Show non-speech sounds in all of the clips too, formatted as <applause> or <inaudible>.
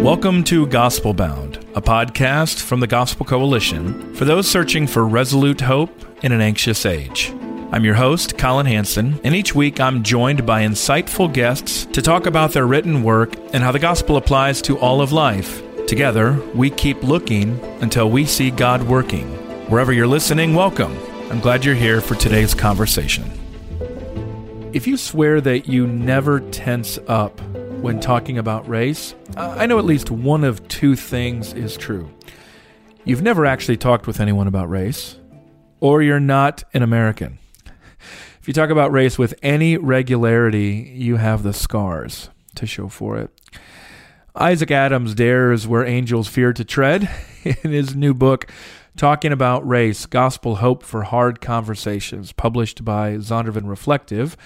Welcome to Gospel Bound, a podcast from the Gospel Coalition for those searching for resolute hope in an anxious age. I'm your host, Colin Hansen, and each week I'm joined by insightful guests to talk about their written work and how the gospel applies to all of life. Together, we keep looking until we see God working. Wherever you're listening, welcome. I'm glad you're here for today's conversation. If you swear that you never tense up when talking about race, I know at least one of two things is true. You've never actually talked with anyone about race, or you're not an American. If you talk about race with any regularity, you have the scars to show for it. Isaac Adams dares where angels fear to tread <laughs> in his new book, talking about race, gospel hope for hard conversations, published by Zondervan Reflective.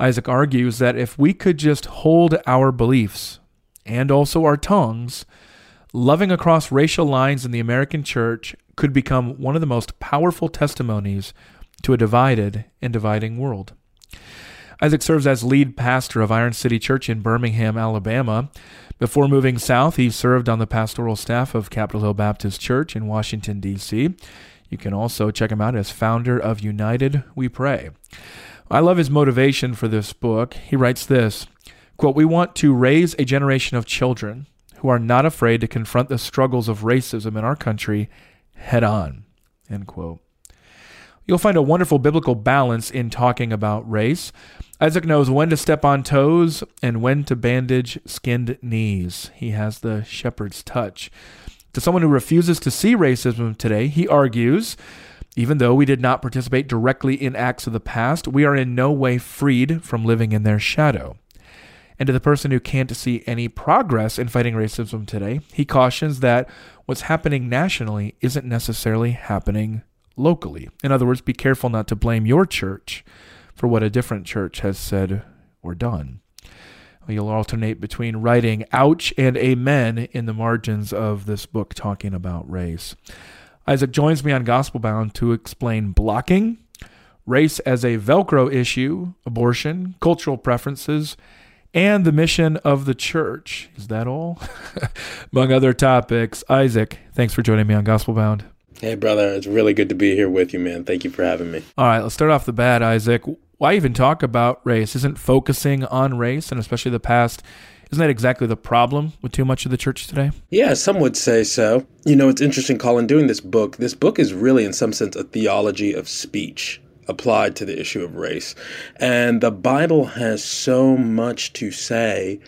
Isaac argues that if we could just hold our beliefs and also our tongues, loving across racial lines in the American church could become one of the most powerful testimonies to a divided and dividing world. Isaac serves as lead pastor of Iron City Church in Birmingham, Alabama. Before moving south, he served on the pastoral staff of Capitol Hill Baptist Church in Washington, D.C. You can also check him out as founder of United We Pray. I love his motivation for this book. He writes this quote, We want to raise a generation of children who are not afraid to confront the struggles of racism in our country head on. End quote. You'll find a wonderful biblical balance in talking about race. Isaac knows when to step on toes and when to bandage skinned knees. He has the shepherd's touch. To someone who refuses to see racism today, he argues even though we did not participate directly in acts of the past, we are in no way freed from living in their shadow. And to the person who can't see any progress in fighting racism today, he cautions that what's happening nationally isn't necessarily happening locally. In other words, be careful not to blame your church for what a different church has said or done. You'll alternate between writing ouch and amen in the margins of this book talking about race. Isaac joins me on Gospel Bound to explain blocking, race as a Velcro issue, abortion, cultural preferences, and the mission of the church. Is that all? <laughs> Among other topics. Isaac, thanks for joining me on Gospel Bound. Hey, brother. It's really good to be here with you, man. Thank you for having me. All right, let's start off the bat, Isaac. Why even talk about race? Isn't focusing on race, and especially the past isn't that exactly the problem with too much of the church today? Yeah, some would say so. You know, it's interesting, Colin, doing this book. This book is really, in some sense, a theology of speech applied to the issue of race. And the Bible has so much to say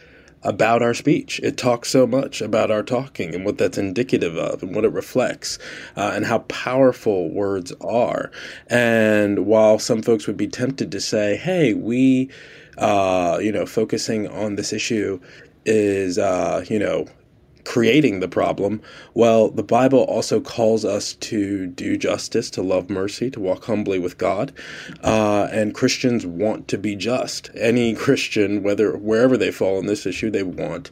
about our speech. It talks so much about our talking and what that's indicative of and what it reflects uh, and how powerful words are. And while some folks would be tempted to say, hey, we uh, you know, focusing on this issue is, uh, you know, creating the problem. Well, the Bible also calls us to do justice, to love mercy, to walk humbly with God. Uh, and Christians want to be just. Any <laughs> Christian, whether wherever they fall in this issue, they want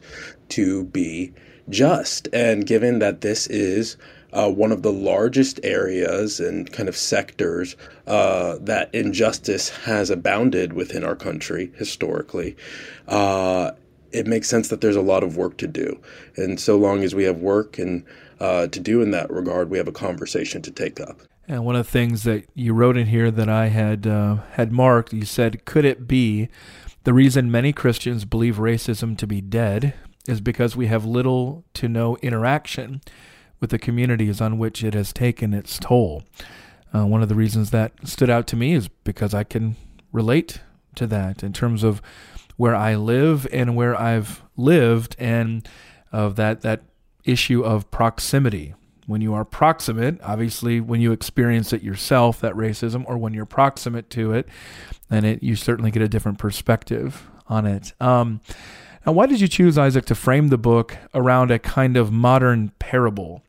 to be just. And given that this is uh, one of the largest areas and kind of sectors uh, that injustice has abounded within our country historically. Uh, it makes sense that there's a lot of work to do. And so long as we have work and uh, to do in that regard, we have a conversation to take up. And one of the things that you wrote in here that I had uh, had marked, you said, could it be the reason many Christians believe racism to be dead is because we have little to no interaction with the communities on which it has taken its toll. Uh, one of the reasons that stood out to me is because I can relate to that in terms of where I live and where I've lived, and of that that issue of proximity. When you are proximate, obviously, when you experience it yourself, that racism, or when you're proximate to it, then it you certainly get a different perspective on it. Um, now, why did you choose Isaac to frame the book around a kind of modern parable?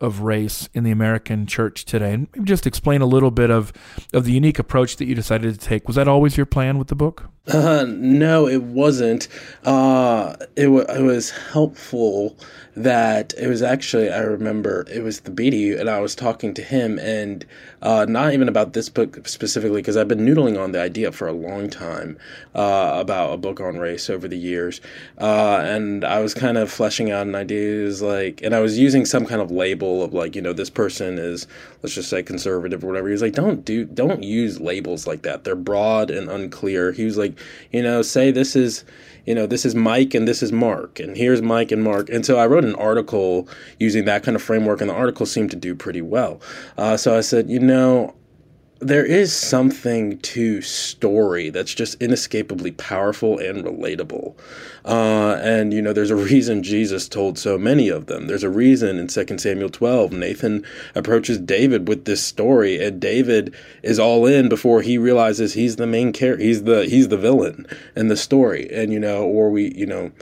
Of race in the American church today. And maybe just explain a little bit of, of the unique approach that you decided to take. Was that always your plan with the book? Uh, no, it wasn't. Uh, it, w- it was helpful that it was actually, I remember, it was the Beatty, and I was talking to him, and uh, not even about this book specifically, because I've been noodling on the idea for a long time uh, about a book on race over the years. Uh, and I was kind of fleshing out an idea, like, and I was using some kind of label of like, you know, this person is, let's just say conservative or whatever. He was like, don't do, don't use labels like that. They're broad and unclear. He was like, you know, say this is, you know, this is Mike and this is Mark, and here's Mike and Mark. And so I wrote an article using that kind of framework, and the article seemed to do pretty well. Uh, so I said, you know, there is something to story that's just inescapably powerful and relatable. Uh, and, you know, there's a reason Jesus told so many of them. There's a reason in 2 Samuel 12, Nathan approaches David with this story, and David is all in before he realizes he's the main character. He's the, he's the villain in the story. And, you know, or we, you know,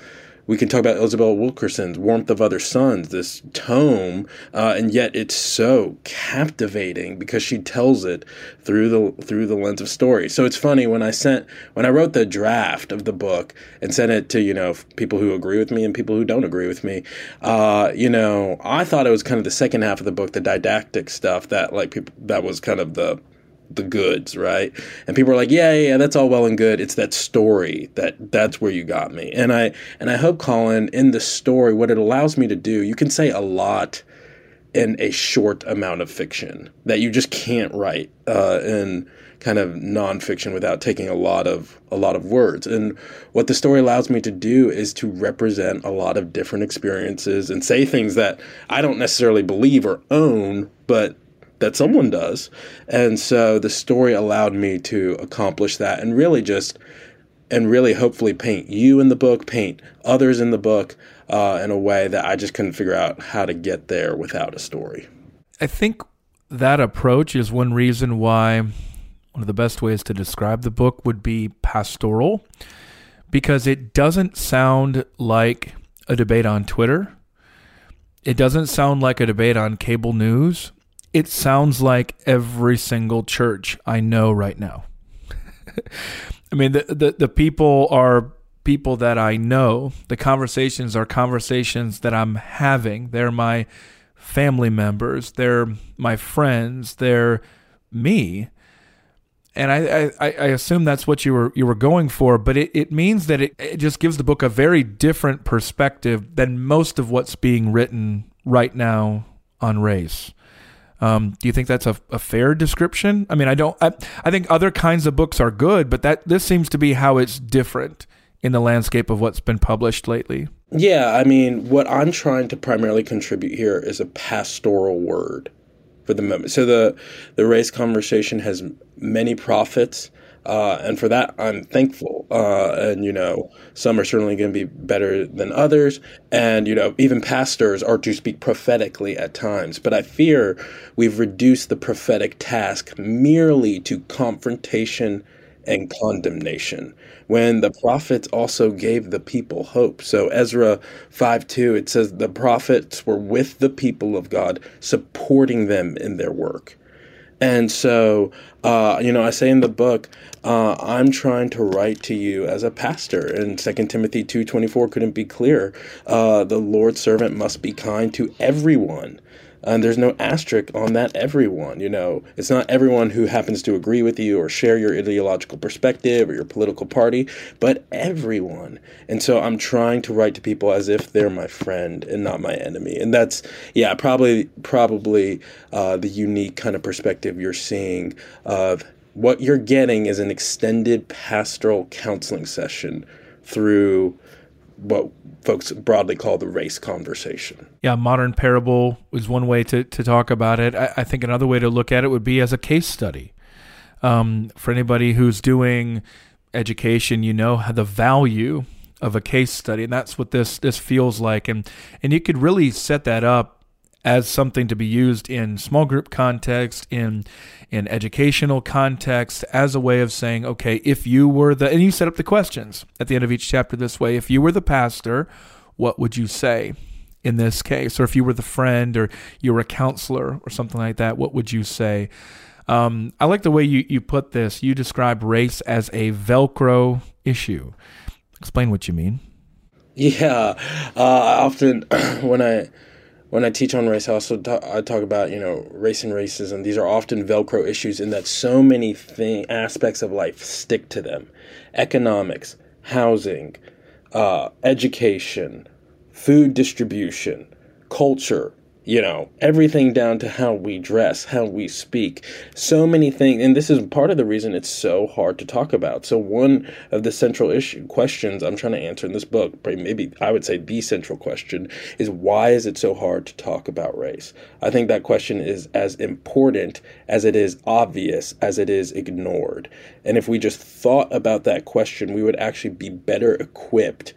we can talk about Isabel Wilkerson's Warmth of Other Suns, this tome, uh, and yet it's so captivating because she tells it through the through the lens of story. So it's funny when I sent when I wrote the draft of the book and sent it to you know people who agree with me and people who don't agree with me. Uh, you know, I thought it was kind of the second half of the book, the didactic stuff that like people that was kind of the the goods, right? And people are like, yeah, yeah, yeah, that's all well and good. It's that story that that's where you got me. And I and I hope Colin in the story what it allows me to do, you can say a lot in a short amount of fiction that you just can't write uh, in kind of nonfiction without taking a lot of a lot of words. And what the story allows me to do is to represent a lot of different experiences and say things that I don't necessarily believe or own, but that someone does. And so the story allowed me to accomplish that and really just and really hopefully paint you in the book, paint others in the book uh, in a way that I just couldn't figure out how to get there without a story. I think that approach is one reason why one of the best ways to describe the book would be pastoral because it doesn't sound like a debate on Twitter. It doesn't sound like a debate on cable news it sounds like every single church I know right now. <laughs> I mean, the, the, the people are people that I know. The conversations are conversations that I'm having. They're my family members. They're my friends. They're me. And I, I, I assume that's what you were you were going for, but it, it means that it, it just gives the book a very different perspective than most of what's being written right now on race. Um, do you think that's a, a, fair description? I mean, I don't. I, I think other kinds of books are good, but that this seems to be how it's different in the landscape of what's been published lately. Yeah, I mean, what I'm trying to primarily contribute here is a pastoral word for the moment. So the the race conversation has many prophets uh, and for that, I'm thankful. Uh, and, you know, some are certainly going to be better than others. And, you know, even pastors are to speak prophetically at times. But I fear we've reduced the prophetic task merely to confrontation and condemnation when the prophets also gave the people hope. So Ezra 5 2, it says the prophets were with the people of God, supporting them in their work. And so, uh, you know, I say in the book, uh, I'm trying to write to you as a pastor. And 2 Timothy 2.24 couldn't be clearer. Uh, the Lord's servant must be kind to everyone, and there's no asterisk on that everyone. You know, it's not everyone who happens to agree with you or share your ideological perspective or your political party, but everyone. And so I'm trying to write to people as if they're my friend and not my enemy. And that's, yeah, probably probably uh, the unique kind of perspective you're seeing of what you're getting is an extended pastoral counseling session through what folks broadly call the race conversation. Yeah, modern parable is one way to, to talk about it. I, I think another way to look at it would be as a case study. Um, for anybody who's doing education, you know the value of a case study, and that's what this this feels like. And and you could really set that up as something to be used in small group context, in in educational context, as a way of saying, okay, if you were the and you set up the questions at the end of each chapter this way, if you were the pastor, what would you say? in this case, or if you were the friend or you were a counselor or something like that, what would you say? Um, I like the way you, you put this. You describe race as a Velcro issue. Explain what you mean. Yeah, uh, often <clears throat> when I when I teach on race, I also talk, I talk about you know race and racism. These are often Velcro issues in that so many thing, aspects of life stick to them: economics, housing, uh, education, food distribution, culture, you know, everything down to how we dress, how we speak. So many things, and this is part of the reason it's so hard to talk about. So, one of the central issue questions I'm trying to answer in this book, maybe I would say the central question, is why is it so hard to talk about race? I think that question is as important as it is obvious as it is ignored. And if we just thought about that question, we would actually be better equipped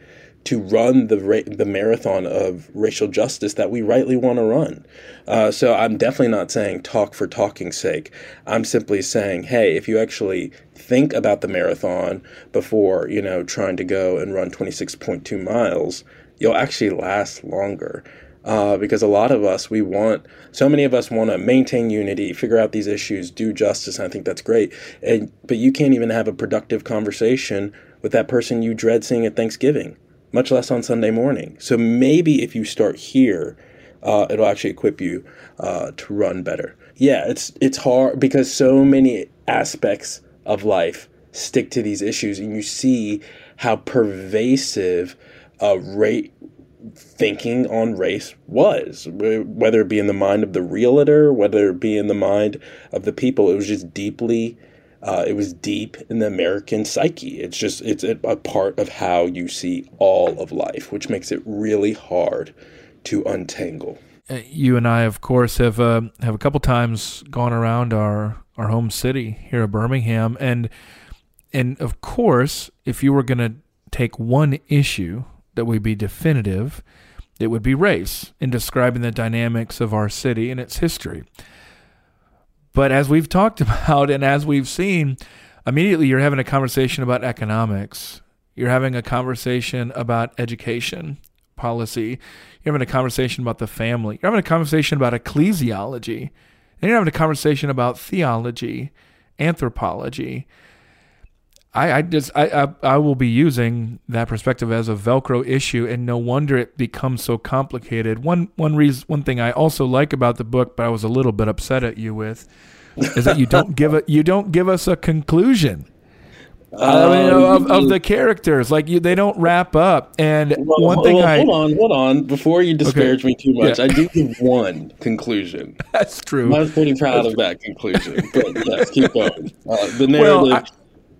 to run the ra- the marathon of racial justice that we rightly want to run. Uh, so I'm definitely not saying talk for talking's sake. I'm simply saying, hey, if you actually think about the marathon before you know trying to go and run 26.2 miles, you'll actually last longer. Uh, because a lot of us, we want, so many of us want to maintain unity, figure out these issues, do justice, and I think that's great. And but you can't even have a productive conversation with that person you dread seeing at Thanksgiving much less on Sunday morning. So maybe if you start here, uh, it'll actually equip you uh, to run better. Yeah, it's it's hard because so many aspects of life stick to these issues, and you see how pervasive uh, rate thinking on race was, whether it be in the mind of the realtor, whether it be in the mind of the people. It was just deeply uh, it was deep in the American psyche. It's just it's a, part of how you see all of life, which makes it really hard to untangle. Uh, you and I, of course, have uh, have a couple times gone around our our home city here at Birmingham, and and of course, if you were going to take one issue that would be definitive, it would be race in describing the dynamics of our city and its history. But as we've talked <laughs> about and as we've seen, immediately you're having a conversation about economics. You're having a conversation about education policy. You're having a conversation about the family. You're having a conversation about ecclesiology. And you're having a conversation about theology, anthropology. I, I just I, I, I will be using that perspective as a Velcro issue, and no wonder it becomes so complicated. One one reason one thing I also like about the book, but I was a little bit upset at you with, is that you don't give it you don't give us a conclusion. <laughs> Uh, I mean, of, of, the characters, like you, they don't wrap up. And well, one thing well, I hold on, hold on, before you disparage okay. me too much, yeah. I do give one conclusion. <laughs> That's true. I was pretty proud That's of that conclusion. But yes, keep going. Uh, the narrative. Well, I,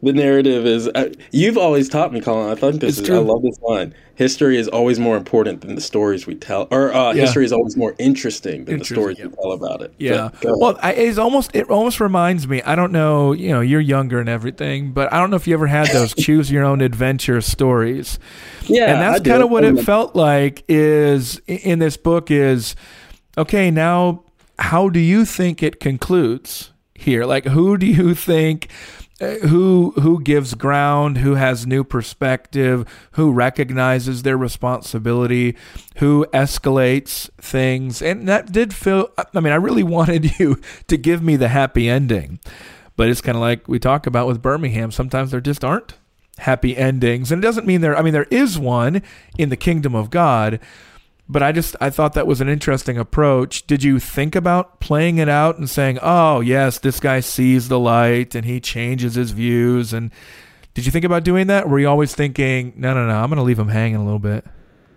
the narrative is uh, you've always taught me colin i think this it's is true. i love this line. History is always more important than the stories we tell or uh, yeah. history is always more interesting than interesting, the stories yeah. we tell about it. Yeah. Well I, it's almost it almost reminds me i don't know you know you're younger and everything but i don't know if you ever had those <laughs> choose your own adventure stories. Yeah and that's kind of what it felt like is in this book is okay now how do you think it concludes here? Like who do you think who who gives ground, who has new perspective, who recognizes their responsibility, who escalates things. And that did feel I mean, I really <laughs> wanted you to give me the happy ending. But it's kind of like we talk about with Birmingham, sometimes there just aren't happy endings. And it doesn't mean there I mean there is one in the kingdom of God, but I just I thought that was an interesting approach. Did you think about playing it out and saying, "Oh, yes, this guy sees the light and he changes his views." And did you think about doing that? Were you always thinking, "No, no, no, I'm going to leave him hanging a little bit"?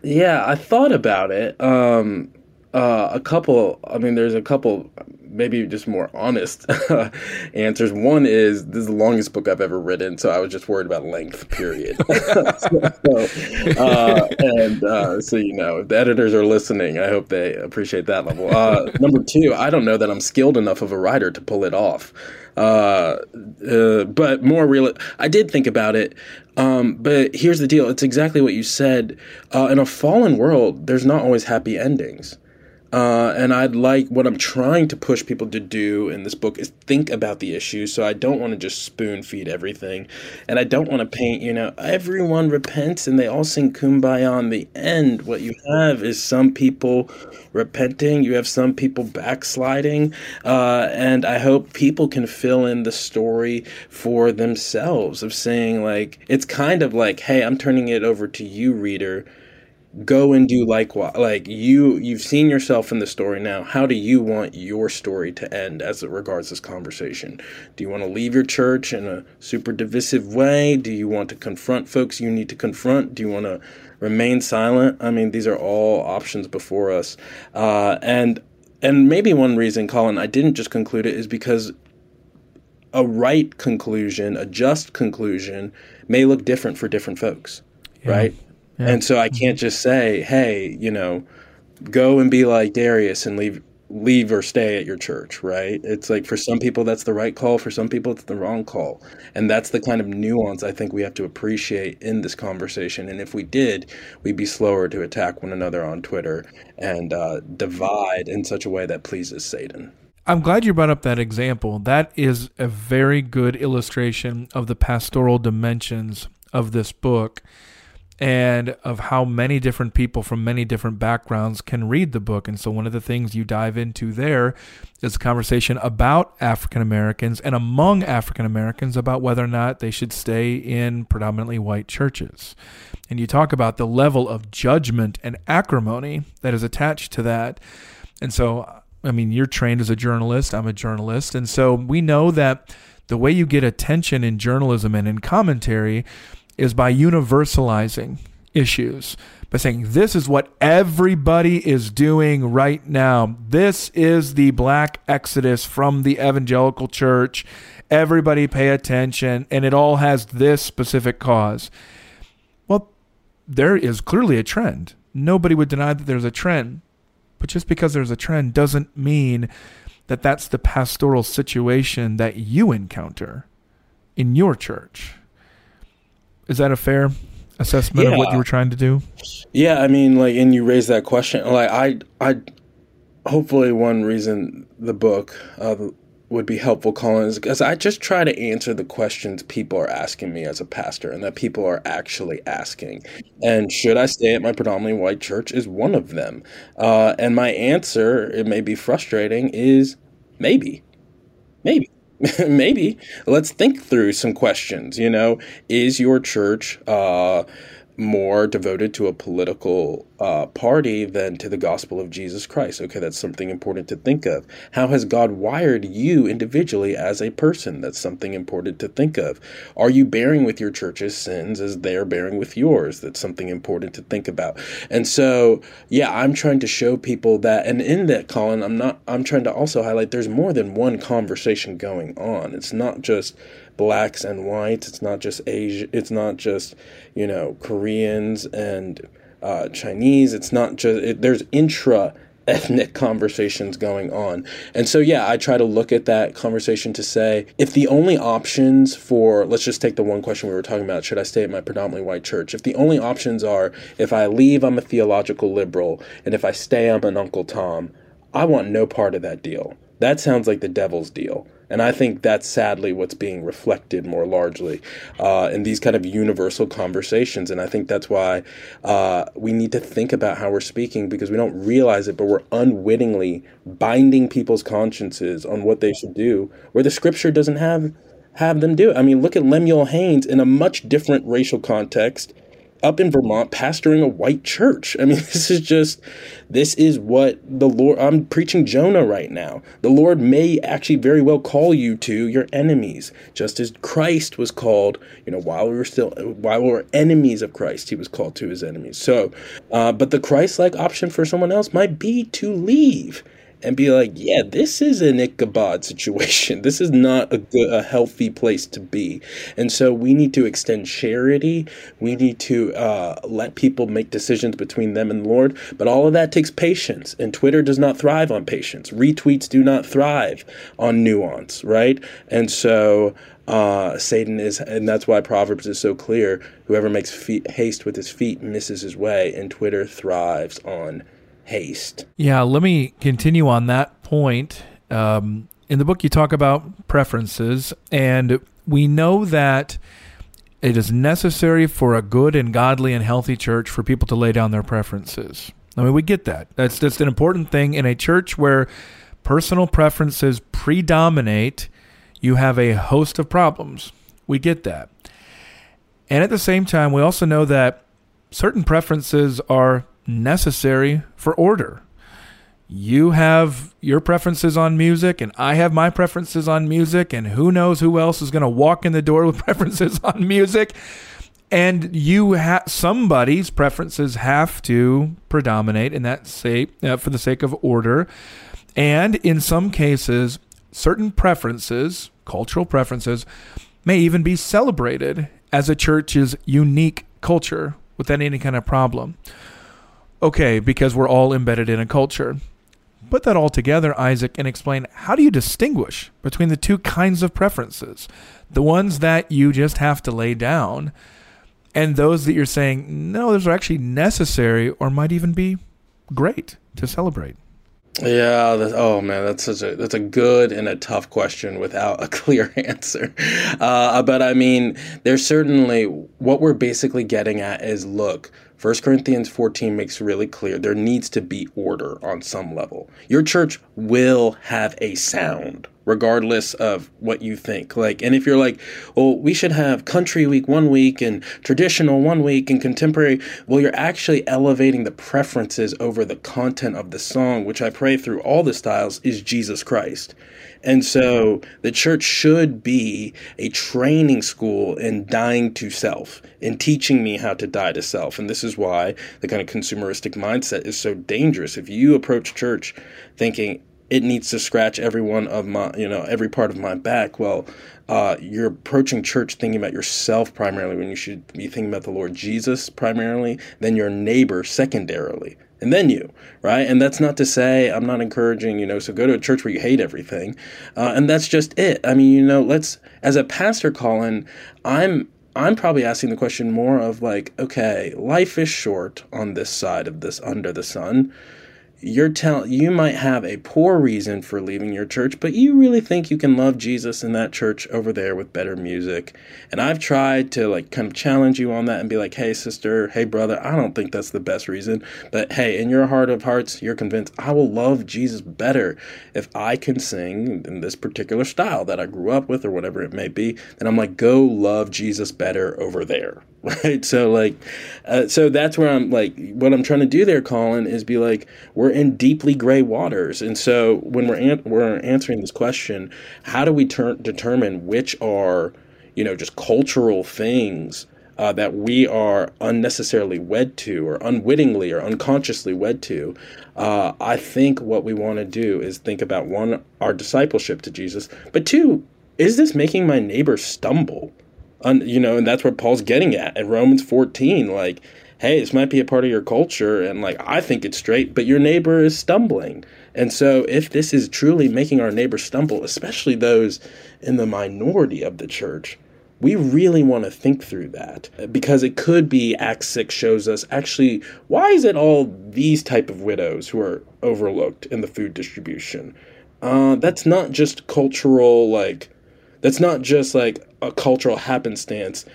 Yeah, I thought about it. Um, uh, a couple. I mean, there's a couple maybe just more honest <laughs> answers. One is this is the longest book I've ever written, so I was just worried about length. Period. <laughs> <laughs> so, uh, and uh, so you know, if the editors are listening, I hope they appreciate that level. Uh, number two, I don't know that I'm skilled enough of a writer to pull it off. Uh, uh, but more real, I did think about it. Um, but here's the deal: it's exactly what you said. in a fallen world, there's not always happy endings. Uh, and I'd like what I'm trying to push people to do in this book is think about the issues. So I don't want to just spoon feed everything. And I don't want to paint, you know, everyone repents and they all sing kumbaya on the end. What you have is some people repenting, you have some people backsliding. Uh, and I hope people can fill in the story for themselves of saying, like, it's kind of like, hey, I'm turning it over to you, reader go and do likewise. Like you you've seen yourself in the story now. How do you want your story to end as it regards this conversation? Do you want to leave your church in a super divisive way? Do you want to confront folks you need to confront? Do you want to remain silent? I mean these are all options before us. Uh, and and maybe one reason colin i didn't just conclude it is because a right conclusion a just conclusion may look different for different folks yeah. right yeah. And so I can't just say, "Hey, you know, go and be like Darius and leave leave or stay at your church," right? It's like for some people that's the right call, for some people it's the wrong call. And that's the kind of nuance I think we have to appreciate in this conversation. And if we did, we'd be slower to attack one another on Twitter and uh, divide in such a way that pleases Satan. I'm glad you brought up that example. That is a very good illustration of the pastoral dimensions of this book and of how many different people from many different backgrounds can read the book. And so, one of the things you dive into there is a conversation about African Americans and among African Americans about whether or not they should stay in predominantly white churches. And you talk about the level of judgment and acrimony that is attached to that. And so, I mean, you're trained as a journalist, I'm a journalist. And so, we know that the way you get attention in journalism and in commentary is by universalizing issues, by saying, this is what everybody is doing right now. This is the black exodus from the evangelical church. Everybody pay attention, and it all has this specific cause. Well, there is clearly a trend. Nobody would deny that there's a trend. But just because there's a trend doesn't mean that that's the pastoral situation that you encounter in your church. Is that a fair assessment yeah. of what you were trying to do? Yeah, I mean, like, and you raised that question. Like, I, I, hopefully, one reason the book uh, would be helpful, Colin, is because I just try to answer the questions people are asking me as a pastor, and that people are actually asking. And should I stay at my predominantly white church is one of them. Uh, and my answer, it may be frustrating, is maybe, maybe. <laughs> maybe. Let's think through some questions you know? Is your church uh, more devoted to a political uh, party than to the gospel of Jesus Christ. Okay, that's something important to think of. How has God wired you individually as a person? That's something important to think of. Are you bearing with your church's sins as they're bearing with yours? That's something important to think about. And so, yeah, I'm trying to show people that, and in that, Colin, I'm not, I'm trying to also highlight there's more than one conversation going on. It's not just blacks and whites. It's not just Asia. It's not just you know Koreans and uh, Chinese. It's not just it, there's intra ethnic <laughs> conversations going on. And so, yeah, I try to look at that conversation to say if the only options for, let's just take the one question we were talking about should I stay at my predominantly white church? If the only options are if I leave, I'm a theological liberal, and if I stay, I'm an Uncle Tom, I want no part of that deal. That sounds like the devil's deal. And I think that's sadly what's being reflected more largely uh, in these kind of universal conversations. And I think that's why uh, we need to think about how we're speaking because we don't realize it, but we're unwittingly binding people's consciences on what they should do where the scripture doesn't have have them do it. I mean, look at Lemuel Haynes in a much different racial context up in Vermont pastoring a white church. I mean, <laughs> this is just, this is what the Lord, I'm preaching Jonah right now. The Lord may actually very well call you to your enemies, just as Christ was called, you know, while we were still, while we were enemies of Christ, he was called to his enemies. So, uh, but the Christ like option for someone else might be to leave and be like, yeah, this is an Ichabod situation. <laughs> This is not a good, a healthy place to be. And so we need to extend charity. We need to uh, let people make decisions between them and the Lord. But all of that takes patience. And Twitter does not thrive on patience. Retweets do not thrive on nuance, right? And so uh, Satan is, and that's why Proverbs is so clear. Whoever makes feet, haste with his feet misses his way, and Twitter thrives on haste. Yeah, let me continue on that point. Um, in the book, you talk about preferences, and we know that it is necessary for a good and godly and healthy church for people to lay down their preferences. I mean, we get that. That's just an important thing in a church where personal preferences predominate. You have a host of problems. We get that. And at the same time, we also know that certain preferences are necessary for order. You have your preferences on music, and I have my preferences on music, and who knows who else is going to walk in the door with <laughs> preferences on music. And you have somebody's preferences have to predominate in that sake uh, for the sake of order. And in some cases, certain preferences, cultural preferences, may even be celebrated as a church's unique culture without any kind of problem. Okay, because we're all embedded in a culture. Put that all together, Isaac, and explain how do you distinguish between the two kinds of preferences? The ones that you just have to lay down, and those that you're saying, no, those are actually necessary or might even be great to celebrate. Yeah. Oh man, that's such a that's a good and a tough question without a <laughs> clear answer. Uh, but I mean, there's certainly what we're basically getting at is look. 1 Corinthians 14 makes really clear there needs to be order on some level. Your church will have a sound regardless of what you think. Like, and if you're like, well, we should have country week one week and traditional one week and contemporary, well, you're actually elevating the preferences over the content of the song, which I pray through all the styles is Jesus Christ. And so the church should be a training school in dying to self, in teaching me how to die to self. And this is why the kind of consumeristic mindset is so dangerous. If you approach church thinking, it needs to scratch every one of my, you know, every part of my back. Well, uh, you're approaching church thinking about yourself primarily when you should be thinking about the Lord Jesus primarily, then your neighbor secondarily, and then you, right? And that's not to say I'm not encouraging, you know, so go to a church where you hate everything. Uh, and that's just it. I mean, you know, let's, as a pastor, Colin, I'm, I'm probably asking the question more of like, okay, life is short on this side of this under the sun you're tell you might have a poor reason for leaving your church, but you really think you can love Jesus in that church over there with better music. And I've tried to like kind of challenge you on that and be like, "Hey sister, hey brother, I don't think that's the best reason, but hey, in your heart of hearts, you're convinced I will love Jesus better if I can sing in this particular style that I grew up with or whatever it may be." Then I'm like, "Go love Jesus better over there." <laughs> Right? So like uh, so that's where I'm like what I'm trying to do there, Colin, is be like, we're in deeply gray waters. And so when we're an- we're answering this question, how do we ter- determine which are, you know, just cultural things uh, that we are unnecessarily wed to or unwittingly or unconsciously wed to? Uh, I think what we want to do is think about one, our discipleship to Jesus, but two, is this making my neighbor stumble? Un, you know, and that's where Paul's getting at in Romans 14. Like, hey, this might be a part of your culture, and like I think it's straight, but your neighbor is stumbling. And so, if this is truly making our neighbor stumble, especially those in the minority of the church, we really want to think through that because it could be Acts 6 shows us actually why is it all these type of widows who are overlooked in the food distribution? Uh, that's not just cultural like that's not just like a cultural happenstance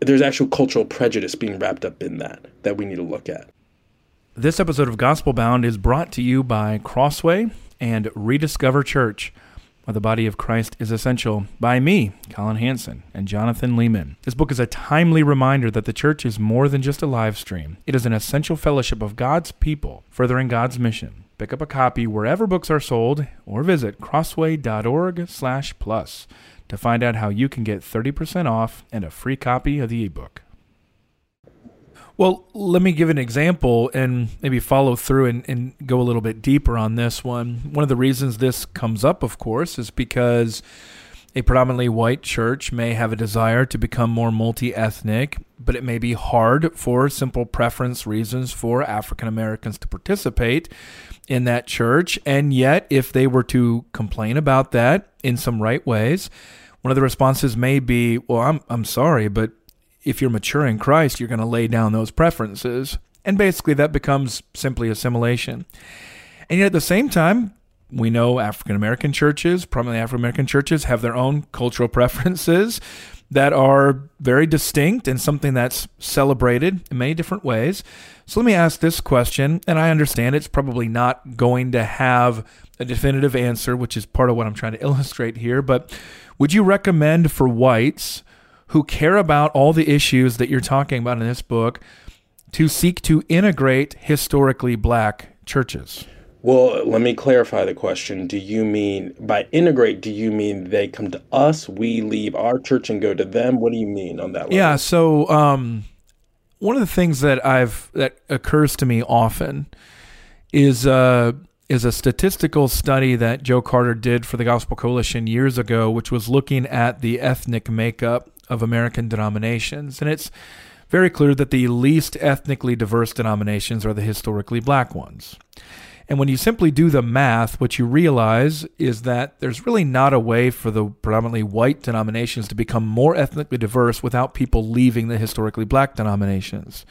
there's actual cultural prejudice being wrapped up in that that we need to look at. This episode of Gospel Bound is brought to you by Crossway and Rediscover Church, where the body of Christ is essential, by me, Colin Hansen, and Jonathan Leeman. This book is a timely reminder that the church is more than just a live stream. It is an essential fellowship of God's people, furthering God's mission. Pick up a copy wherever books are sold, or visit crossway.org/plus to find out how you can get 30% off and a free copy of the ebook. Well, let me give an example and maybe follow through and, and, go a little bit deeper on this one. One of the reasons this comes up, of course, is because a predominantly white church may have a desire to become more multi ethnic, but it may be hard for simple preference reasons for African Americans to participate in that church. And yet, if they were to complain about that in some right ways, one of the responses may be, "Well, I'm I'm sorry, but if you're mature in Christ, you're going to lay down those preferences And basically, that becomes simply assimilation. And yet, at the same time, we know African American churches, primarily African American churches, have their own cultural <laughs> preferences that are very distinct and something that's celebrated in many different ways. So let me ask this question, and I understand it's probably not going to have a definitive answer, which is part of what I'm trying to <laughs> illustrate here, but would you recommend for whites who care about all the issues that you're talking about in this book to seek to integrate historically black churches? Well, let me clarify the question. Do you mean by integrate, do you mean they come to us, we leave our church and go to them? What do you mean on that level? Yeah, so um, one of the things that I've that occurs to me often is uh, is a statistical study that Joe Carter did for the Gospel Coalition years ago, which was looking at the ethnic makeup of American denominations. And it's very clear that the least ethnically diverse denominations are the historically black ones. And when you simply do the math, what you realize is that there's really not a way for the predominantly white denominations to become more ethnically diverse without people leaving the historically black denominations,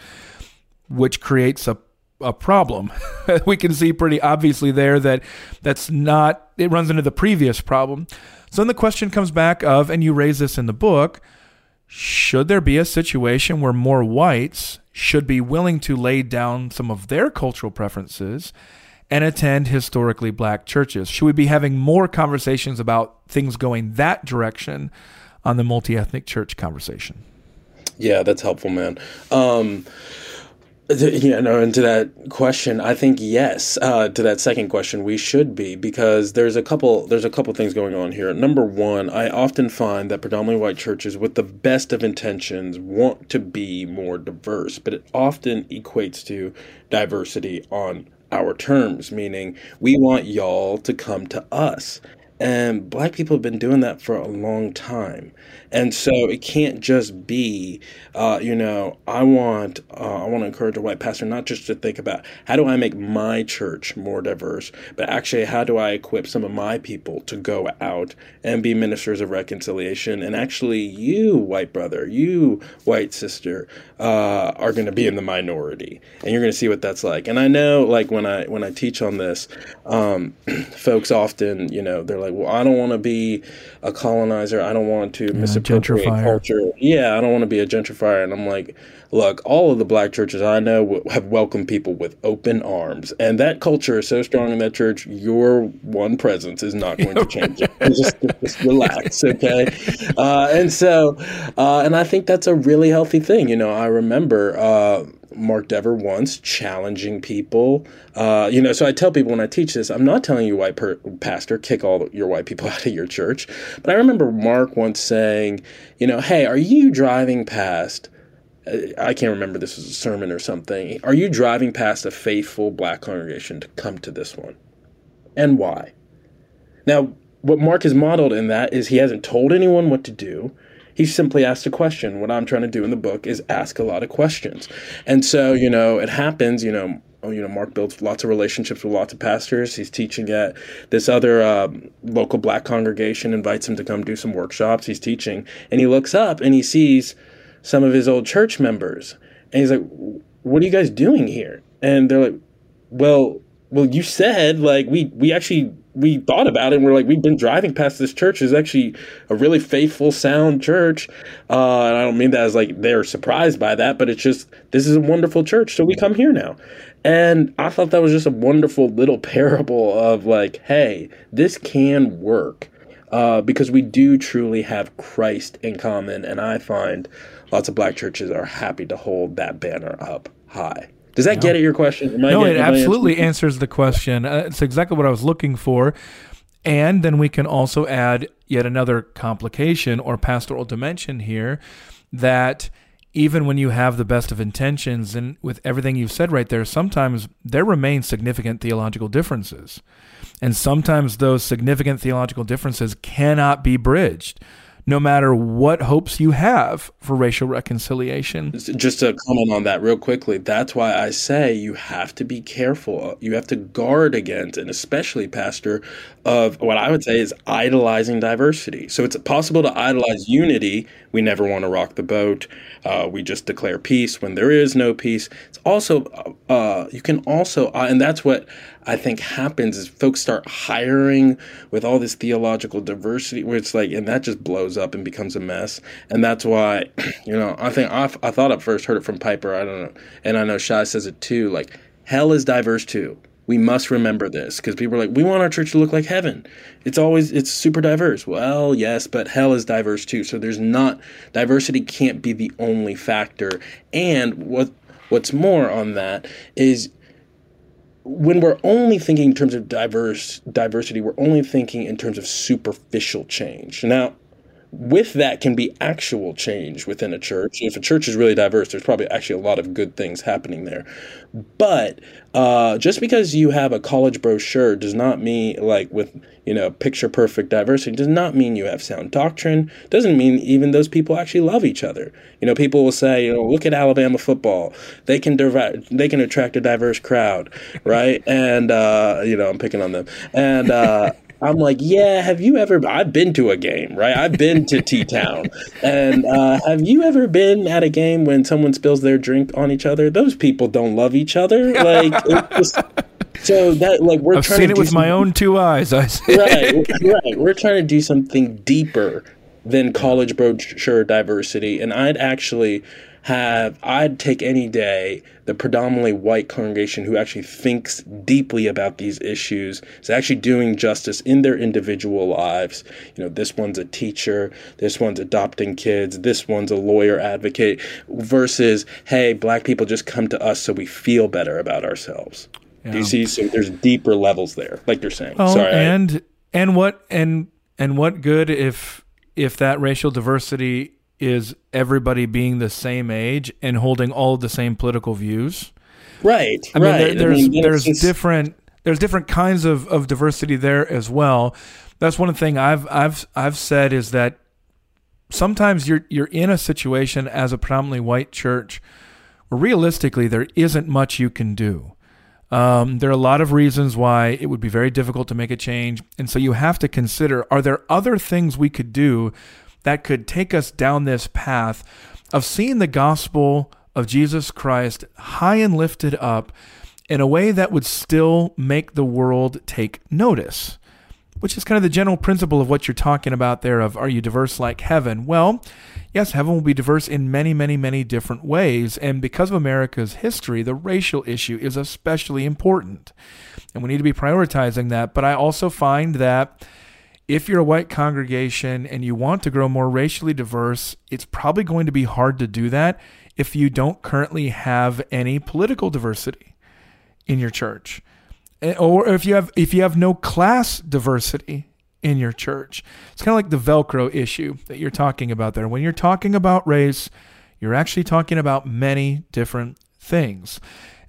which creates a a problem. <laughs> we can see pretty obviously there that that's not it runs into the previous problem. So then the question comes back of and you raise this in the book, should there be a situation where more whites should be willing to lay down some of their cultural preferences and attend historically black churches? Should we be having more conversations about things going that direction on the multi ethnic church conversation? Yeah, that's helpful, man. Um, yeah, no, and to that question, I think yes. Uh, to that second question, we should be because there's a couple there's a couple things going on here. Number one, I often find that predominantly white churches, with the best of intentions, want to be more diverse, but it often equates to diversity on our terms, meaning we want y'all to come to us. And black people have been doing that for a long time. And so it can't just be, uh, you know, I want uh, I want to encourage a white pastor not just to think about how do I make my church more diverse, but actually how do I equip some of my people to go out and be ministers of reconciliation. And actually, you white brother, you white sister, uh, are going to be in the minority, and you're going to see what that's like. And I know, like when I when I teach on this, um, <clears throat> folks often, you know, they're like, well, I don't want to be a colonizer. I don't want to yeah, misappropriate culture. Yeah, I don't want to be a gentrifier. And I'm like, look, all of the black churches I know have welcomed people with open arms, and that culture is so strong in that church. Your one presence is not going to <laughs> change it. just, just relax, okay? Uh, and so, uh, and I think that's a really healthy thing. You know, I remember. Uh, Mark Dever once challenging people. Uh, you know, so I tell people when I teach this, I'm not telling you, white per- pastor, kick all your white people <laughs> out of your church. But I remember Mark once saying, you know, hey, are you driving past? Uh, I can't remember this was a sermon or something. Are you driving past a faithful black congregation to come to this one? And why? Now, what Mark has modeled in that is he hasn't told anyone what to do he simply asked a question. What I'm trying to do in the book is ask a lot of questions. And so, you know, it happens, you know, oh, you know, Mark builds lots of relationships with lots of pastors. He's teaching at this other um, local black congregation, invites him to come do some workshops. He's teaching, and he looks up and he sees some of his old church members, and he's like, "What are you guys doing here?" And they're like, "Well, well, you said like we we actually we thought about it and we're like we've been driving past this church. Is actually a really faithful sound church. Uh, and i don't mean that as like they're surprised by that but it's just this is a wonderful church so we come here now. And i thought that was just a wonderful little <laughs> parable of like hey this can work uh, because we do truly have christ in common and i find lots of black churches are happy to hold that banner up high does that no. get at your question? no, it absolutely answers the question. Uh, it's exactly what I was looking for. And then we can also add yet another complication or pastoral dimension here that even when you have the best of intentions and with everything you've said right there, sometimes there remain significant theological differences. And sometimes those significant theological differences cannot be bridged no matter what hopes you have for racial reconciliation. Just to comment on that real quickly, that's why I say you have to be careful. You have to guard against, and especially, Pastor, of what I would say is idolizing diversity. So it's possible to idolize unity. We never want to rock the boat. Uh, we just declare peace when there is no peace. It's also, uh, you can also, uh, and that's what I think happens is folks start hiring with all this theological diversity, where it's like, and that just blows up and becomes a mess. And that's why, <clears throat> you know, I think I, I thought at first heard it from Piper. I don't know, and I know Shai says it too. Like hell is diverse too we must remember this because people are like, we want our church to look like heaven. It's always it's super diverse. Well, yes, but hell is diverse too. So there's not diversity can't be the only factor. And what what's more on that is when we're only thinking in terms of diverse diversity, we're only thinking in terms of superficial change. Now, with that can be actual change within a church. If a church is really diverse, there's probably actually a lot of good things happening there. But uh, just because you have a college brochure does not mean, like with you know picture perfect diversity, does not mean you have sound doctrine. Doesn't mean even those people actually love each other. You know, people will say, you know, look at Alabama football. They can divi- they can attract a diverse crowd, right? and uh, you know, I'm picking on them. And uh, I'm like, yeah, have you ever? I've been to a game, right? I've been to T Town. And uh, have you ever been at a game when someone spills their drink on each other? Those people don't love each other. Like, <laughs> just, so that, like, we're I've trying seen to it with my own two eyes. I see. right, right. We're trying to do something deeper than college brochure diversity. And I'd actually have, I'd take any day the predominantly white congregation who actually thinks deeply about these issues, is actually doing justice in their individual lives. You know, this one's a teacher, this one's adopting kids, this one's a lawyer advocate, versus, hey, black people just come to us so we feel better about ourselves. Do you see? So there's deeper levels there, like you're saying. Oh, Sorry, I- and and what and and what good if if that racial diversity is everybody being the same age and holding all of the same political views? Right, I mean, right. there, there's then there's just- different there's different kinds of, of diversity there as well. That's one thing I've I've I've said is that sometimes you're you're in a situation as a predominantly white church where realistically there isn't much you can do. Um, there are a lot of reasons why it would be very difficult to make a change, and so you have to consider: are there other things we could do that could take us down this path of seeing the gospel of Jesus Christ high and lifted up in a way that would still make the world take notice? Which is kind of the general principle of what you're talking about there of are you diverse like heaven? Well, yes, heaven will be diverse in many, many, many different ways. And because of America's history, the racial issue is especially important. And we need to be prioritizing that. But I also find that if you're a white congregation and you want to grow more racially diverse, it's probably going to be hard to do that if you don't currently have any political diversity in your church. Eh, Or if you have if you have no class diversity in your church. It's kind of like the velcro issue that you're talking about there. When you're talking about race, you're actually talking about many different things.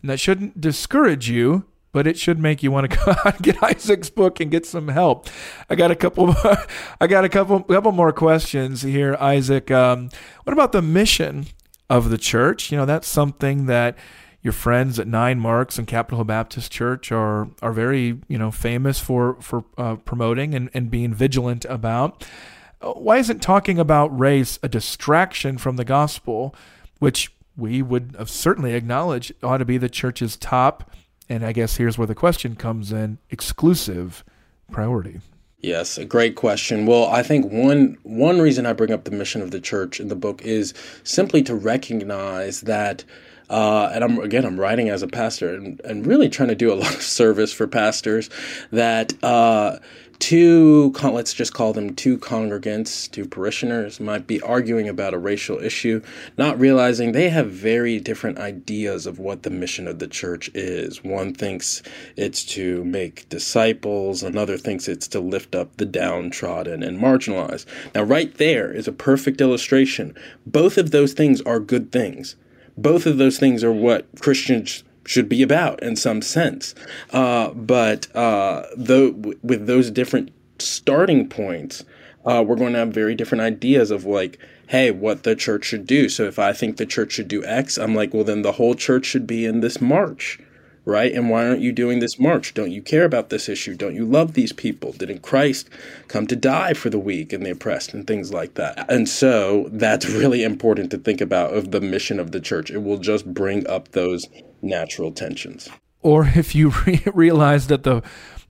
And that shouldn't discourage you, but it should make you want to go <laughs> out and get Isaac's book and get some help. I got a couple. <laughs> I got a couple. couple more questions here, Isaac. Um, what about the mission of the church? You know, that's something that your friends at Nine Marks and Capitol Hill Baptist Church are are very you know famous for for uh, promoting and, and being vigilant about. Why isn't talking about race a distraction from the gospel, which we would certainly acknowledge ought to be the church's top, and I guess here's where the question comes in: exclusive priority. Yes, a great question. Well, I think one one reason I bring up the mission of the church in the book is simply to recognize that uh, and I'm again I'm writing as a pastor and, and really trying to do a lot of <laughs> service for pastors that uh, two let's just call them two congregants, two parishioners might be arguing about a racial issue, not realizing they have very different ideas of what the mission of the church is. One thinks it's to make disciples, another thinks it's to lift up the downtrodden and marginalized. Now, right there is a perfect illustration. Both of those things are good things. Both of those things are what Christians should be about in some sense. Uh, but uh, though with those different starting points, uh, we're going to have very different ideas of like, hey, what the church should do. So if I think the church should do X, I'm like, well, then the whole church should be in this march. Right? And why aren't you doing this march? Don't you care about this issue? Don't you love these people? Didn't Christ come to die for the weak and the oppressed and things like that? And so that's <laughs> really important to think about of the mission of the church. It will just bring up those natural tensions. Or if you <laughs> re- realize that the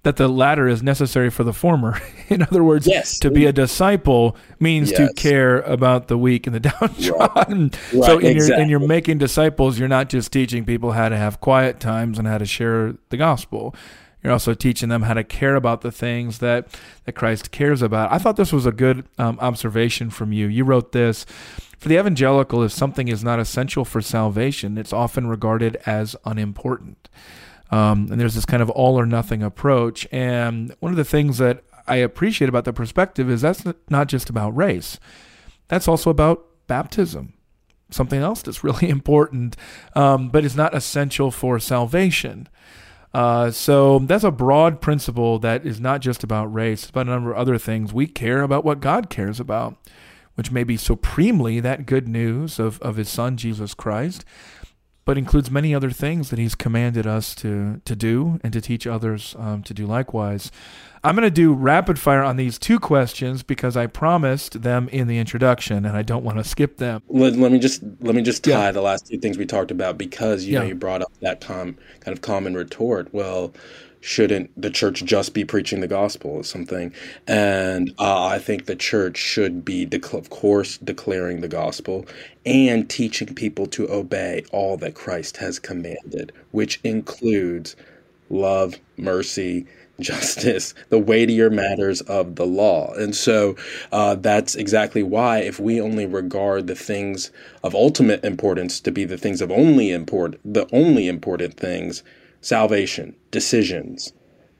that the latter is necessary for the former. <laughs> In other words, yes. to be a disciple means yes. to care about the weak and the <laughs> downtrodden. Right. So in exactly. your in your making disciples, you're not just teaching people how to have quiet times and how to share the gospel. You're also teaching them how to care about the things that, that Christ cares about. I thought this was a good um, observation from you. You wrote this For the evangelical, if something is not essential for salvation, it's often regarded as unimportant. Um, and there's this kind of all or nothing approach. And one of the things that I appreciate about the perspective is that's not just about race, that's also about baptism, something else that's <laughs> really important, um, but is not essential for salvation. Uh, so that's a broad principle that is not just about race, but a number of other things. We care about what God cares about, which may be supremely that good news of, of his son, Jesus Christ but includes many other things that he's commanded us to to do and to teach others um, to do likewise. I'm going to do rapid fire on these two questions because I promised them in the introduction, and I don't want to skip them. Let, let me just let me just tie yeah. the last two things we talked about because you yeah. know you brought up that com, kind of common retort. Well, shouldn't the church just be preaching the gospel or something? And uh, I think the church should be, of course, declaring the gospel and teaching people to obey all that Christ has commanded, which includes love, mercy, <laughs> justice, the weightier matters of the law. And so uh, that's exactly why, if we only regard the things of ultimate importance to be the things of only import, the only important things, salvation, decisions,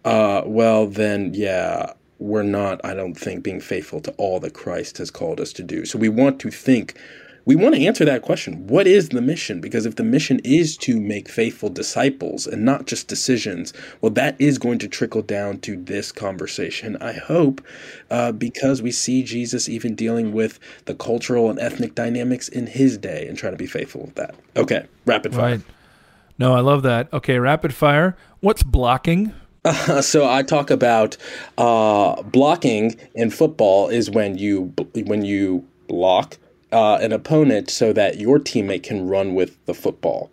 uh, well, then, yeah, we're not, I don't think, being faithful to all that Christ has called us to do. So we want to think, we want to answer that question. What is the mission? Because if the mission is to make faithful disciples and not just decisions, well, that is going to trickle down to this conversation. I hope, uh, because we see Jesus even dealing with the cultural and ethnic dynamics in his day and trying to be faithful with that. Okay, rapid fire. Right. No, I love that. Okay, rapid fire. What's blocking? Uh, <laughs> so I talk about uh, blocking in football is when you when you block uh, an opponent so that your teammate can run with the football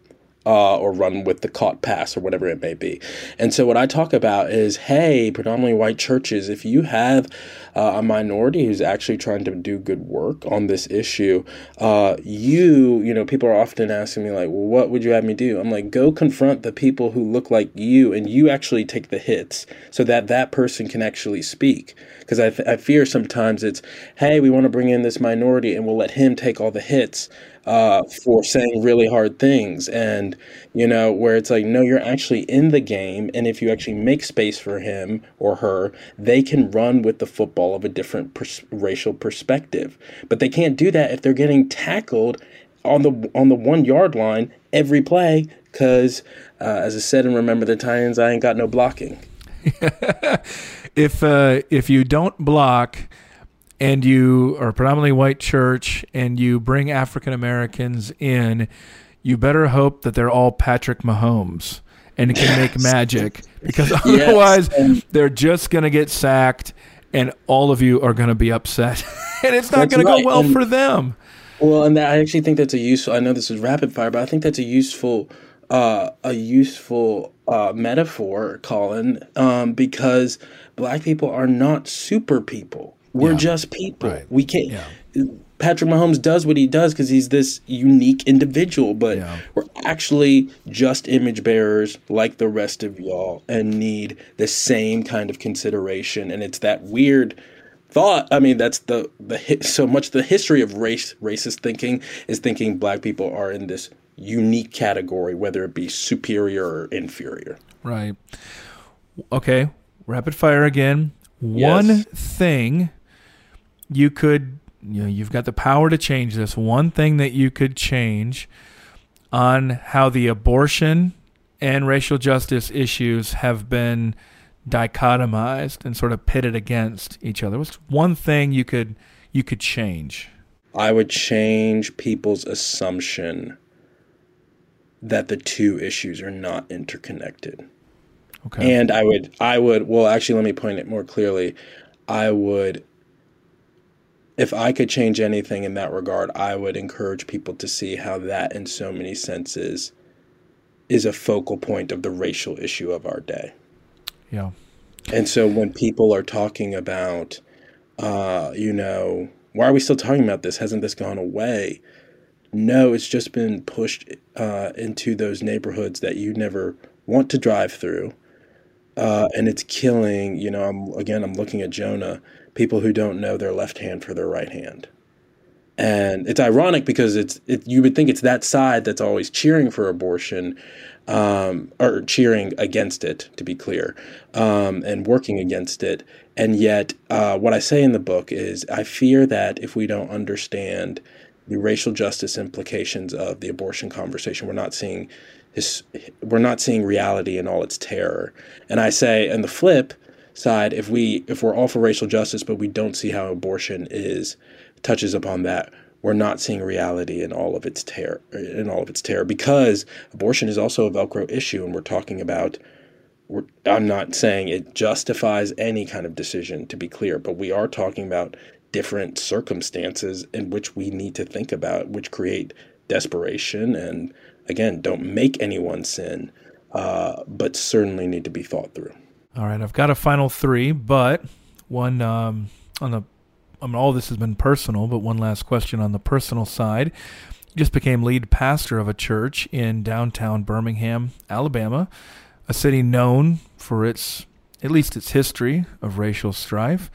uh, or run with the caught pass or whatever it may be. And so, what I talk about is hey, predominantly white churches, if you have uh, a minority who's actually trying to do good work on this issue, uh, you, you know, people are often asking me, like, well, what would you have me do? I'm like, go confront the people who look like you and you actually take the hits so that that person can actually speak. Because I, th- I fear sometimes it's, hey, we want to bring in this minority and we'll let him take all the hits uh, for saying really hard things. And, you know, where it's like, no, you're actually in the game. And if you actually make space for him or her, they can run with the football of a different pers- racial perspective. But they can't do that if they're getting tackled on the on the one yard line every play because, uh, as I said, and remember the Titans, I ain't got no blocking. <laughs> if uh, if you don't block, and you are a predominantly white church and you bring African Americans in, you better hope that they're all Patrick Mahomes and can make magic because otherwise yes. they're just going to get sacked and all of you are going to be upset <laughs> and it's not going right. to go well and, for them. Well, and that, I actually think that's a useful. I know this is rapid fire, but I think that's a useful, uh, a useful uh, metaphor, Colin, um, because black people are not super people we're yeah. just people. Right. We can't. Yeah. Patrick Mahomes does what he does because he's this unique individual, but yeah. we're actually just image bearers like the rest of y'all and need the same kind of consideration. And it's that weird thought. I mean, that's the the so much the history of race racist thinking is thinking black people are in this unique category, whether it be superior or inferior. Right. Okay. Rapid fire again. One thing you could you know you've got the power to change this one thing that you could change on how the abortion and racial justice issues have been dichotomized and sort of pitted against each other what's one thing you could you could change i would change people's assumption that the two issues are not interconnected. Okay. And I would, I would, well, actually, let me point it more clearly. I would, if I could change anything in that regard, I would encourage people to see how that, in so many senses, is a focal point of the racial issue of our day. Yeah. And so when people are talking about, uh, you know, why are we still talking about this? Hasn't this gone away? No, it's just been pushed uh, into those neighborhoods that you never want to drive through. Uh, and it's killing, you know, I'm, again, I'm looking at Jonah, people who don't know their left hand for their right hand. And it's ironic because it's it, you would think it's that side that's always cheering for abortion, um, or cheering against it, to be clear, um, and working against it. And yet, uh, what I say in the book is I fear that if we don't understand the racial justice implications of the abortion conversation, we're not seeing his, we're not seeing reality in all its terror. And I say, and the flip side, if we if we're all for racial justice, but we don't see how abortion is touches upon that, we're not seeing reality in all of its terror in all of its terror because abortion is also a velcro issue and we're talking about we're, I'm not saying it justifies any kind of decision to be clear but we are talking about different circumstances in which we need to think about which create desperation and again don't make anyone sin uh, but certainly need to be thought through all right I've got a final three but one um, on the I mean, all this has been personal, but one last question on the personal side. You just became lead pastor of a church in downtown Birmingham, Alabama, a city known for its, at least its history of racial strife.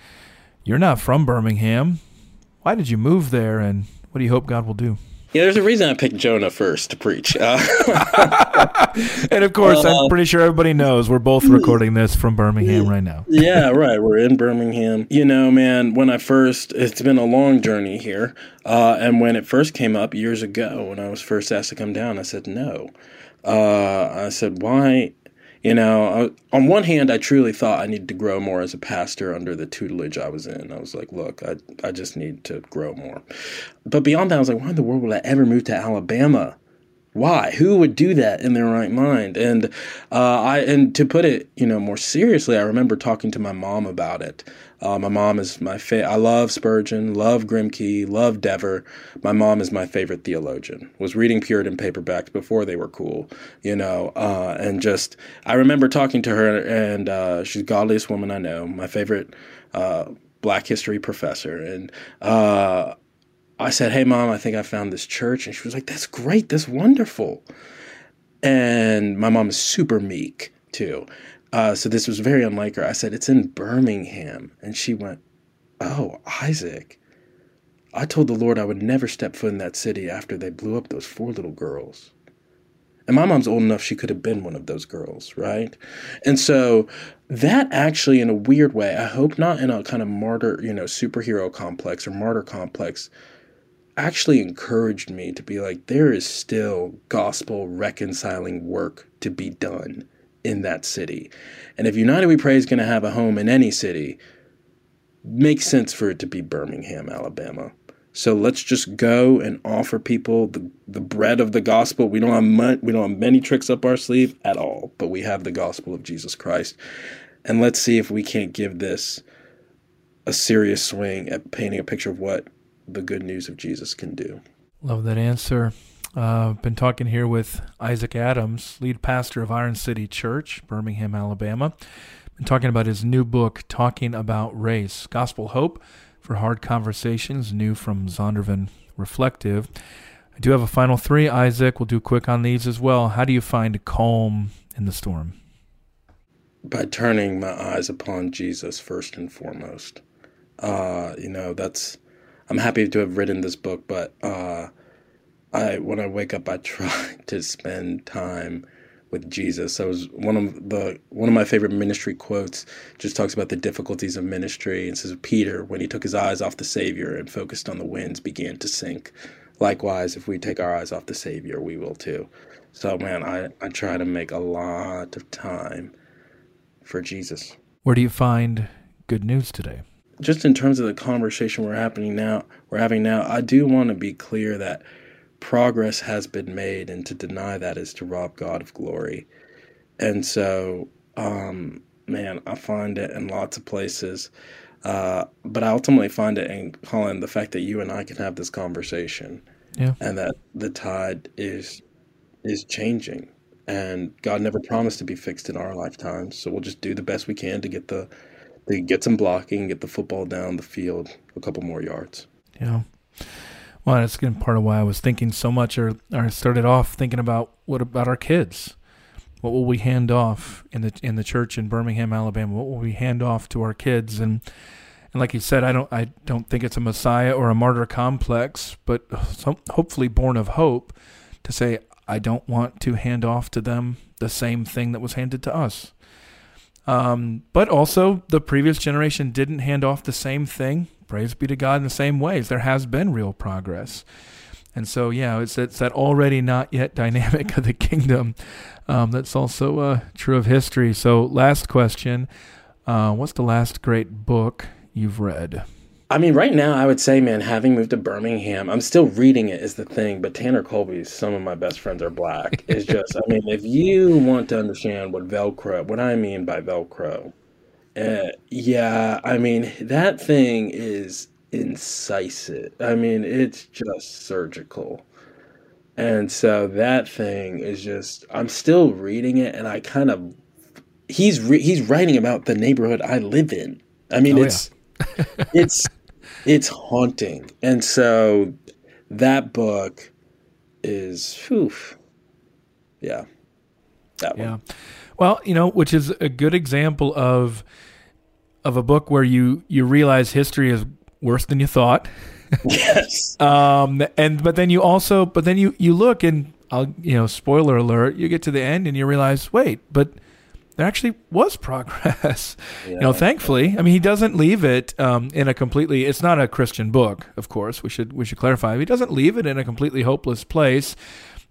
You're not from Birmingham. Why did you move there, and what do you hope God will do? Yeah, there's a reason I picked Jonah first to preach. Uh, <laughs> and of course, uh, I'm pretty sure everybody knows we're both recording this from Birmingham right now. <laughs> yeah, right. We're in Birmingham. You know, man, when I first, it's been a long journey here. Uh, and when it first came up years ago, when I was first asked to come down, I said no. Uh, I said, why? You know, on one hand, I truly thought I needed to grow more as a pastor under the tutelage I was in. I was like, look, I, I just need to grow more. But beyond that, I was like, why in the world would I ever move to Alabama? Why? Who would do that in their right mind? And uh, I and to put it, you know, more seriously, I remember talking to my mom about it. Uh, my mom is my fa- I love Spurgeon, love Grimke, love Dever. My mom is my favorite theologian. Was reading Puritan paperbacks before they were cool, you know. Uh, and just I remember talking to her, and uh, she's the godliest woman I know. My favorite uh, Black history professor, and uh, I said, "Hey, mom, I think I found this church," and she was like, "That's great. That's wonderful." And my mom is super meek too. Uh, so this was very unlike her. I said, It's in Birmingham. And she went, Oh, Isaac. I told the Lord I would never step foot in that city after they blew up those four little girls. And my mom's old enough, she could have been one of those girls, right? And so that actually, in a weird way, I hope not in a kind of martyr, you know, superhero complex or martyr complex, actually encouraged me to be like, there is still gospel reconciling work to be done in that city. And if United We Pray is going to have a home in any city, makes sense for it to be Birmingham, Alabama. So let's just go and offer people the, the bread of the gospel. We don't have much, we don't have many tricks up our sleeve at all, but we have the gospel of Jesus Christ. And let's see if we can't give this a serious swing at painting a picture of what the good news of Jesus can do. Love that answer. I've uh, been talking here with Isaac Adams, lead pastor of Iron City Church, Birmingham, Alabama. Been talking about his new book, Talking About Race Gospel Hope for Hard Conversations, new from Zondervan Reflective. I do have a final three, Isaac. We'll do quick on these as well. How do you find calm in the storm? By turning my eyes upon Jesus first and foremost. Uh, you know, that's, I'm happy to have written this book, but, uh, I when I wake up, I try <laughs> to spend time with Jesus. So was one of the one of my favorite ministry quotes. Just talks about the difficulties of ministry and says Peter, when he took his eyes off the Savior and focused on the winds, began to sink. Likewise, if we take our eyes off the Savior, we will too. So man, I, I try to make a lot of time for Jesus. Where do you find good news today? Just in terms of the conversation we're happening now, we're having now, I do want to be clear that progress has been made, and to deny that is to rob God of glory. And so, um, man, I find it in lots of places. Uh, but I ultimately find it in Colin the fact that you and I can have this conversation, yeah. and that the tide is is changing, and God never promised to be fixed in our lifetimes. So we'll just do the best we can to get the to get some blocking, get the football down the field a couple more yards. Yeah. Well, that's again part of why I was thinking so much, or, or I started off thinking about what about our kids what will we hand off in the in the church in Birmingham, Alabama? What will we hand off to our kids? And and like you said, I don't I don't think it's a Messiah or a martyr complex, but some, hopefully born of hope to say I don't want to hand off to them the same thing that was handed to us. Um, but also, the previous generation didn't hand off the same thing. Praise be to God in the same ways. There has been real progress. And so, yeah, it's, it's that already not yet <laughs> dynamic of the kingdom um, that's also uh, true of history. So, last question uh, What's the last great book you've read? I mean, right now, I would say, man, having moved to Birmingham, I'm still reading it is the thing. But Tanner Colby's "Some of My Best Friends Are Black" is just. I mean, if you want to understand what Velcro, what I mean by Velcro, uh, yeah, I mean that thing is incisive. I mean, it's just surgical. And so that thing is just I'm still reading it and I kind of he's re- he's writing about the neighborhood I live in. I mean oh, it's yeah. it's it's haunting. And so that book is whew, yeah. That yeah. One. Well, you know, which is a good example of of a book where you you realize history is worse than you thought. <laughs> <laughs> Yes. um, and but then you also, but then you you look and I'll you know spoiler alert. You get to the end and you realize, wait, but there actually was progress. Yeah. <laughs> You know, thankfully. I mean, he doesn't leave it um, in a completely. It's not a Christian book, of course. We should we should clarify. He doesn't leave it in a completely hopeless place.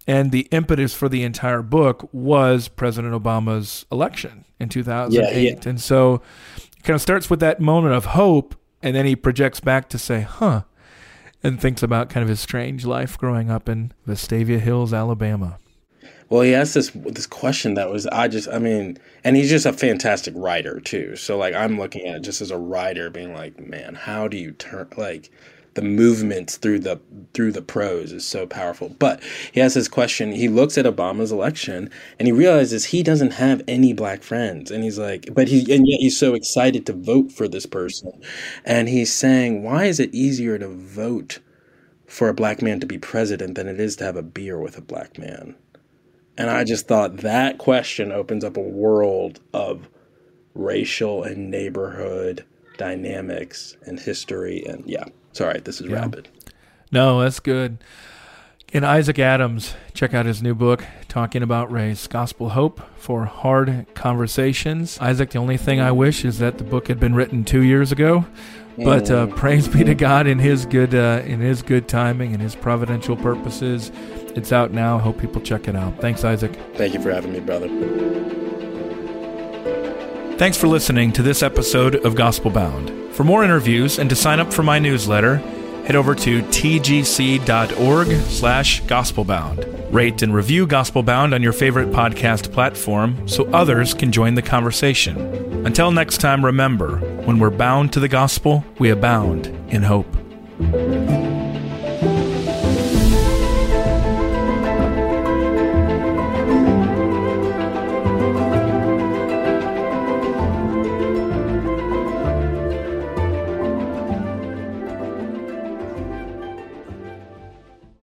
And the impetus for the entire book was President Obama's election in 2008. Yeah, yeah. And so it kind of starts with that moment of hope, and then he projects back to say, huh, and thinks about kind of his strange life growing up in Vestavia Hills, Alabama. Well, he asked this this question that was I just I mean, and he's just a fantastic writer too. So like I'm looking at it just as a writer, being like, man, how do you turn like the movements through the through the prose is so powerful. But he has this question. He looks at Obama's election and he realizes he doesn't have any black friends, and he's like, but he and yet he's so excited to vote for this person, and he's saying, why is it easier to vote for a black man to be president than it is to have a beer with a black man? And I just thought that question opens up a world of racial and neighborhood dynamics and history and yeah Sorry, this is yeah. rapid. No, that's good. And Isaac Adams, check out his new book, Talking About Race Gospel Hope for Hard Conversations. Isaac, the only thing I wish is that the book had been written two years ago. But uh, mm. praise be to God in His good uh, in His good timing and His providential purposes. It's out now. Hope people check it out. Thanks, Isaac. Thank you for having me, brother. Thanks for listening to this episode of Gospelbound. For more interviews and to sign up for my newsletter, head over to tgc.org slash gospelbound. Rate and review Gospelbound on your favorite podcast platform so others can join the conversation. Until next time, remember, when we're bound to the gospel, we abound in hope.